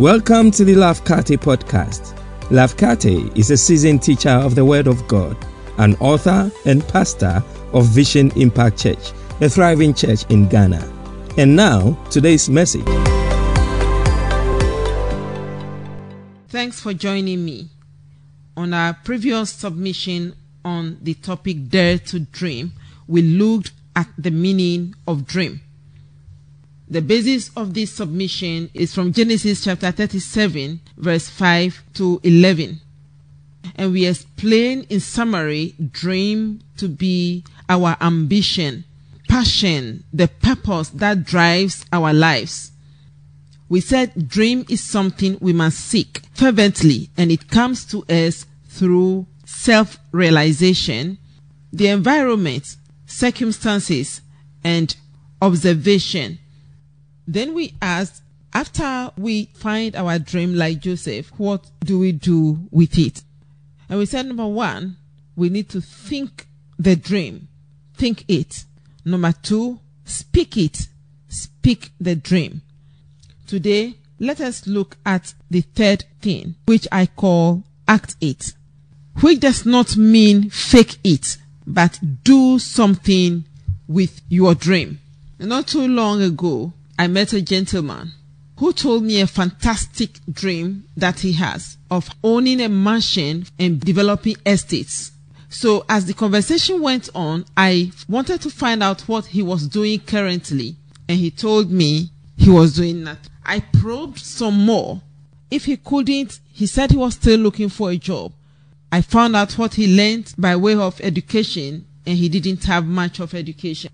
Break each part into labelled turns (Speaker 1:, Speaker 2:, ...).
Speaker 1: Welcome to the Lafkate podcast. Lafkate is a seasoned teacher of the Word of God, an author and pastor of Vision Impact Church, a thriving church in Ghana. And now, today's message.
Speaker 2: Thanks for joining me. On our previous submission on the topic Dare to Dream, we looked at the meaning of dream. The basis of this submission is from Genesis chapter 37, verse 5 to 11. And we explain in summary dream to be our ambition, passion, the purpose that drives our lives. We said dream is something we must seek fervently and it comes to us through self realization, the environment, circumstances, and observation then we asked, after we find our dream like Joseph, what do we do with it? And we said, number one, we need to think the dream, think it. Number two, speak it, speak the dream. Today, let us look at the third thing, which I call act it, which does not mean fake it, but do something with your dream. Not too long ago, I met a gentleman who told me a fantastic dream that he has of owning a mansion and developing estates. So as the conversation went on, I wanted to find out what he was doing currently and he told me he was doing that. I probed some more. If he couldn't, he said he was still looking for a job. I found out what he learned by way of education and he didn't have much of education.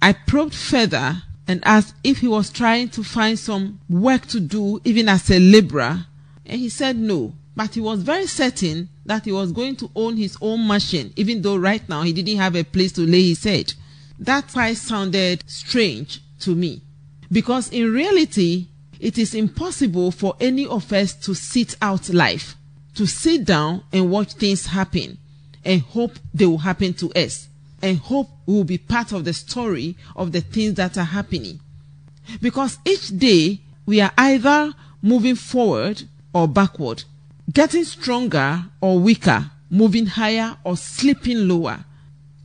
Speaker 2: I probed further and asked if he was trying to find some work to do even as a laborer. And he said no. But he was very certain that he was going to own his own machine, even though right now he didn't have a place to lay his head. That quite sounded strange to me. Because in reality, it is impossible for any of us to sit out life, to sit down and watch things happen and hope they will happen to us and hope will be part of the story of the things that are happening. Because each day we are either moving forward or backward, getting stronger or weaker, moving higher or slipping lower.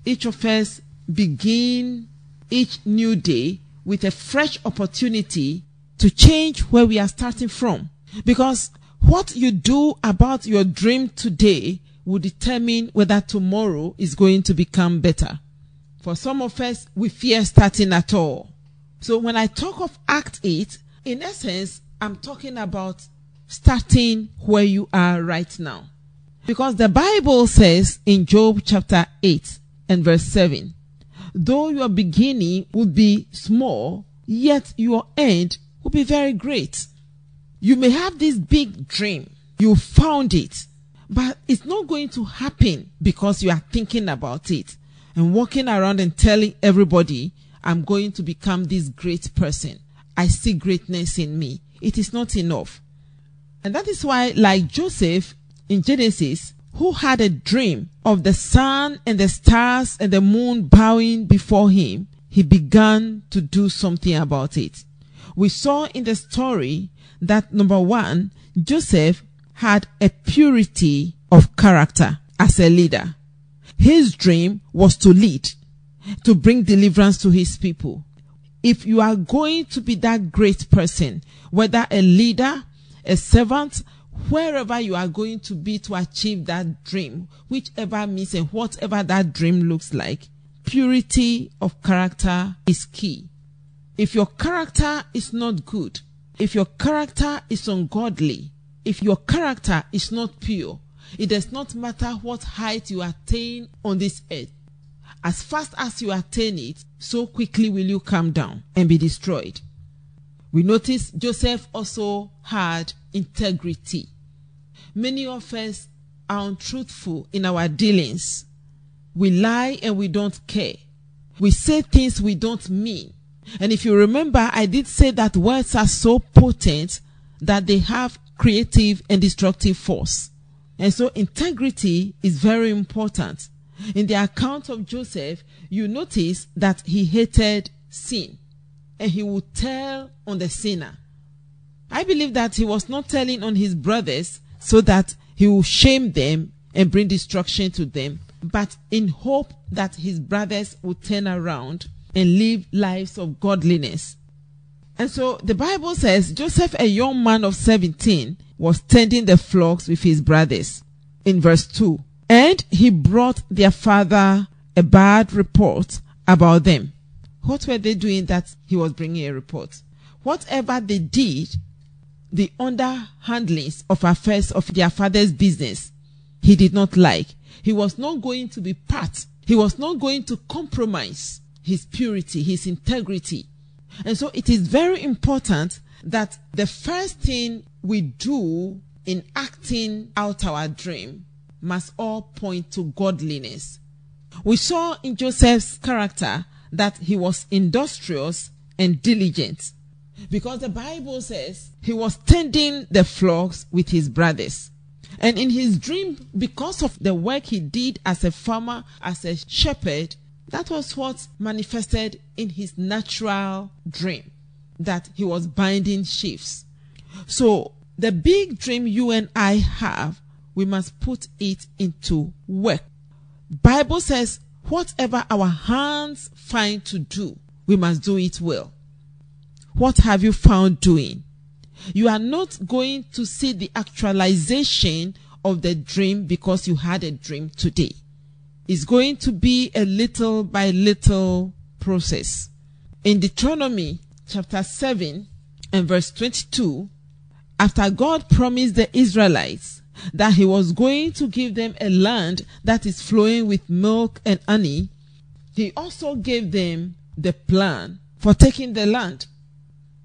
Speaker 2: Each of us begin each new day with a fresh opportunity to change where we are starting from. Because what you do about your dream today will determine whether tomorrow is going to become better. For some of us, we fear starting at all. So when I talk of Act 8, in essence, I'm talking about starting where you are right now. Because the Bible says in Job chapter 8 and verse 7, though your beginning would be small, yet your end will be very great. You may have this big dream. You found it, but it's not going to happen because you are thinking about it and walking around and telling everybody, I'm going to become this great person. I see greatness in me. It is not enough. And that is why, like Joseph in Genesis, who had a dream of the sun and the stars and the moon bowing before him, he began to do something about it. We saw in the story that number one, Joseph had a purity of character as a leader. His dream was to lead, to bring deliverance to his people. If you are going to be that great person, whether a leader, a servant, wherever you are going to be to achieve that dream, whichever means and whatever that dream looks like, purity of character is key. If your character is not good, if your character is ungodly, if your character is not pure, it does not matter what height you attain on this earth. As fast as you attain it, so quickly will you come down and be destroyed. We notice Joseph also had integrity. Many of us are untruthful in our dealings. We lie and we don't care. We say things we don't mean. And if you remember, I did say that words are so potent that they have creative and destructive force. And so integrity is very important. In the account of Joseph, you notice that he hated sin and he would tell on the sinner. I believe that he was not telling on his brothers so that he will shame them and bring destruction to them, but in hope that his brothers would turn around and live lives of godliness. And so the Bible says Joseph, a young man of 17, was tending the flocks with his brothers. In verse 2. And he brought their father a bad report about them. What were they doing that he was bringing a report? Whatever they did, the underhandlings of affairs of their father's business, he did not like. He was not going to be part. He was not going to compromise his purity, his integrity. And so it is very important that the first thing we do in acting out our dream must all point to godliness. We saw in Joseph's character that he was industrious and diligent because the Bible says he was tending the flocks with his brothers. And in his dream, because of the work he did as a farmer, as a shepherd, that was what manifested in his natural dream that he was binding sheaves. So, the big dream you and I have, we must put it into work. Bible says, whatever our hands find to do, we must do it well. What have you found doing? You are not going to see the actualization of the dream because you had a dream today. It's going to be a little by little process. In Deuteronomy chapter 7 and verse 22, after God promised the Israelites that he was going to give them a land that is flowing with milk and honey, he also gave them the plan for taking the land.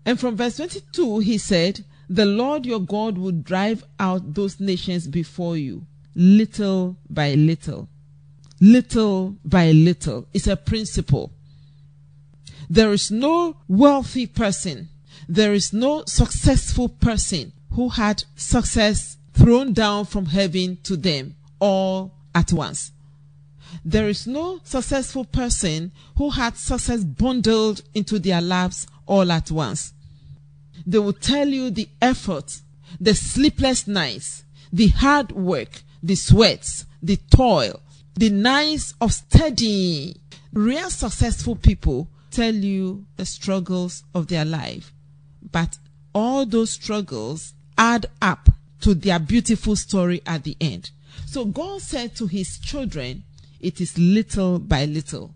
Speaker 2: And from verse 22, he said, The Lord your God will drive out those nations before you, little by little. Little by little. It's a principle. There is no wealthy person, there is no successful person who had success thrown down from heaven to them all at once. There is no successful person who had success bundled into their laps all at once. They will tell you the effort, the sleepless nights, the hard work, the sweats, the toil, the nice of studying. Real successful people tell you the struggles of their life. But all those struggles add up to their beautiful story at the end. So God said to his children, it is little by little.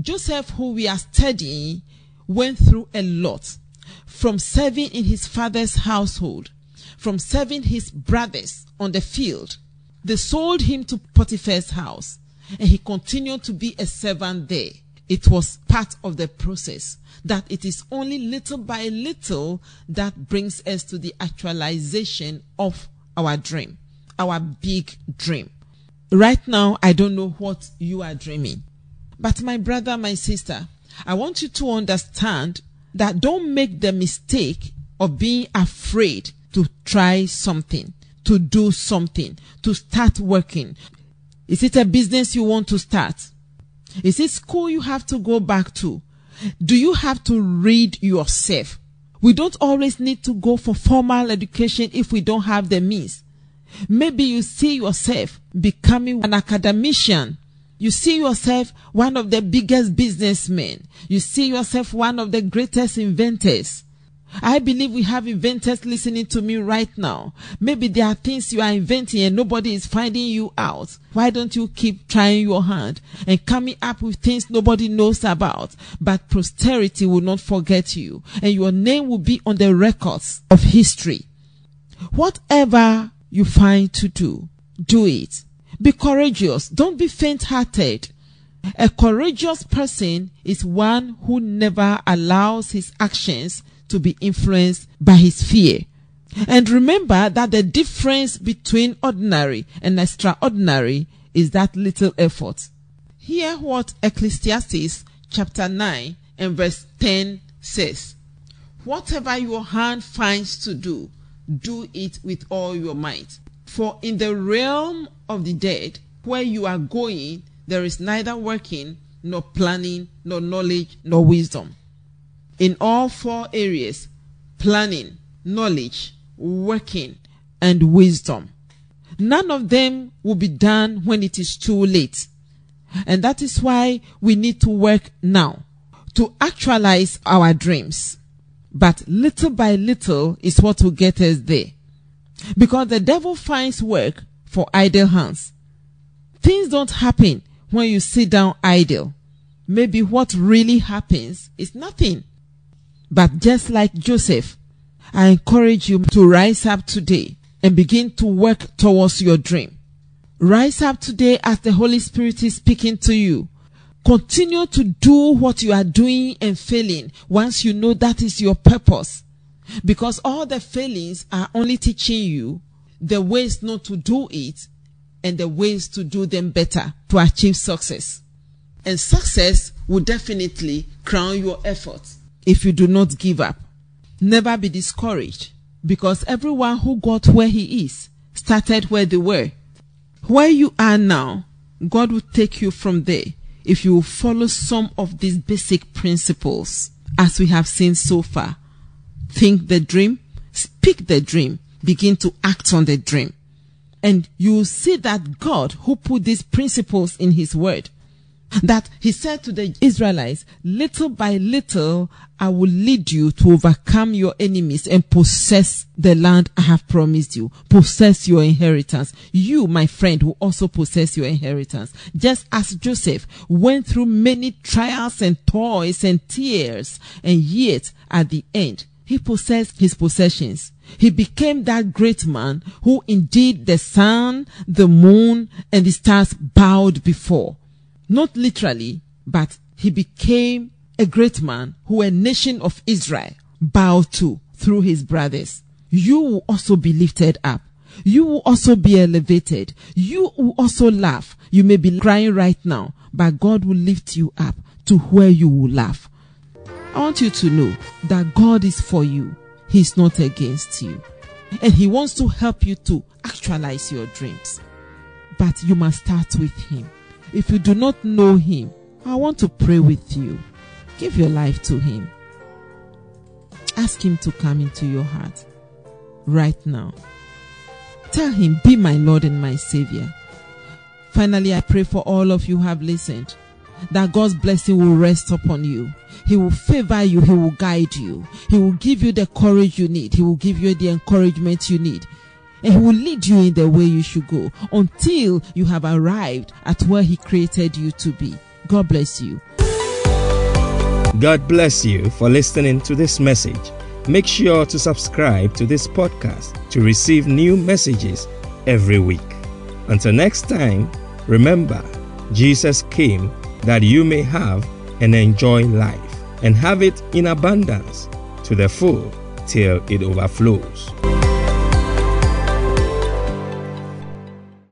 Speaker 2: Joseph, who we are studying, went through a lot from serving in his father's household, from serving his brothers on the field. They sold him to Potiphar's house and he continued to be a servant there. It was part of the process that it is only little by little that brings us to the actualization of our dream, our big dream. Right now, I don't know what you are dreaming. But my brother, my sister, I want you to understand that don't make the mistake of being afraid to try something, to do something, to start working. Is it a business you want to start? Is it school you have to go back to? Do you have to read yourself? We don't always need to go for formal education if we don't have the means. Maybe you see yourself becoming an academician. You see yourself one of the biggest businessmen. You see yourself one of the greatest inventors. I believe we have inventors listening to me right now. Maybe there are things you are inventing and nobody is finding you out. Why don't you keep trying your hand and coming up with things nobody knows about? But posterity will not forget you and your name will be on the records of history. Whatever you find to do, do it. Be courageous. Don't be faint hearted. A courageous person is one who never allows his actions to be influenced by his fear. And remember that the difference between ordinary and extraordinary is that little effort. Hear what Ecclesiastes chapter 9 and verse 10 says. Whatever your hand finds to do, do it with all your might. For in the realm of the dead, where you are going, there is neither working, nor planning, nor knowledge, nor wisdom in all four areas planning, knowledge, working, and wisdom. None of them will be done when it is too late. And that is why we need to work now to actualize our dreams. But little by little is what will get us there. Because the devil finds work for idle hands. Things don't happen when you sit down idle. Maybe what really happens is nothing. But just like Joseph, I encourage you to rise up today and begin to work towards your dream. Rise up today as the Holy Spirit is speaking to you. Continue to do what you are doing and failing once you know that is your purpose. Because all the failings are only teaching you the ways not to do it and the ways to do them better to achieve success. And success will definitely crown your efforts if you do not give up. Never be discouraged because everyone who got where he is started where they were. Where you are now, God will take you from there if you follow some of these basic principles as we have seen so far. Think the dream, speak the dream, begin to act on the dream. And you will see that God who put these principles in his word that he said to the Israelites, little by little, I will lead you to overcome your enemies and possess the land I have promised you. Possess your inheritance. You, my friend, will also possess your inheritance. Just as Joseph went through many trials and toils and tears, and yet at the end, he possessed his possessions. He became that great man who indeed the sun, the moon, and the stars bowed before. Not literally, but he became a great man who a nation of Israel bowed to through his brothers. You will also be lifted up. You will also be elevated. You will also laugh. You may be crying right now, but God will lift you up to where you will laugh. I want you to know that God is for you. He's not against you. And He wants to help you to actualize your dreams. But you must start with Him. If you do not know Him, I want to pray with you. Give your life to Him. Ask Him to come into your heart right now. Tell Him, Be my Lord and my Savior. Finally, I pray for all of you who have listened that God's blessing will rest upon you. He will favor you. He will guide you. He will give you the courage you need. He will give you the encouragement you need and he will lead you in the way you should go until you have arrived at where he created you to be. God bless you.
Speaker 1: God bless you for listening to this message. Make sure to subscribe to this podcast to receive new messages every week. Until next time, remember, Jesus came that you may have and enjoy life and have it in abundance to the full till it overflows.